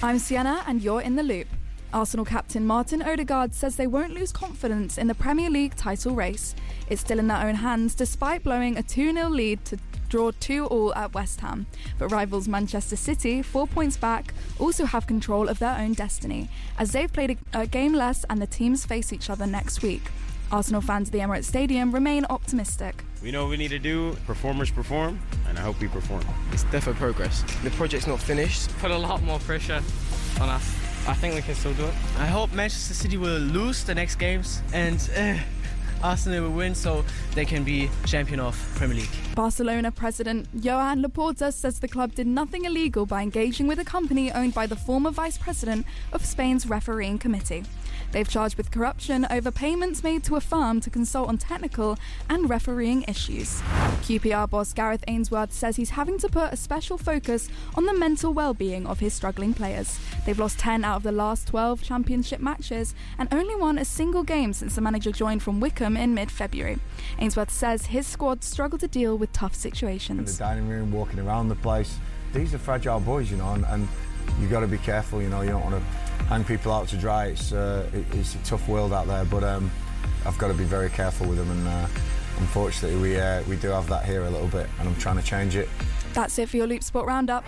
I'm Sienna, and you're in the loop. Arsenal captain Martin Odegaard says they won't lose confidence in the Premier League title race. It's still in their own hands despite blowing a 2 0 lead to draw 2 all at West Ham. But rivals Manchester City, four points back, also have control of their own destiny, as they've played a, a game less and the teams face each other next week. Arsenal fans at the Emirates Stadium remain optimistic. We know what we need to do. Performers perform, and I hope we perform. It's definitely progress. The project's not finished. Put a lot more pressure on us. I think we can still do it. I hope Manchester City will lose the next games and uh, Arsenal will win so they can be champion of Premier League. Barcelona president Joan Laporta says the club did nothing illegal by engaging with a company owned by the former vice president of Spain's refereeing committee. They've charged with corruption over payments made to a firm to consult on technical and refereeing issues. QPR boss Gareth Ainsworth says he's having to put a special focus on the mental well-being of his struggling players. They've lost 10 out of the last 12 championship matches and only won a single game since the manager joined from Wycombe in mid-February. Ainsworth says his squad struggle to deal with tough situations. In the dining room, walking around the place, these are fragile boys, you know, and, and you've got to be careful, you know, you don't want to hang people out to dry. It's, uh, it, it's a tough world out there, but um, I've got to be very careful with them, and uh, unfortunately, we, uh, we do have that here a little bit, and I'm trying to change it. That's it for your Loop Sport Roundup.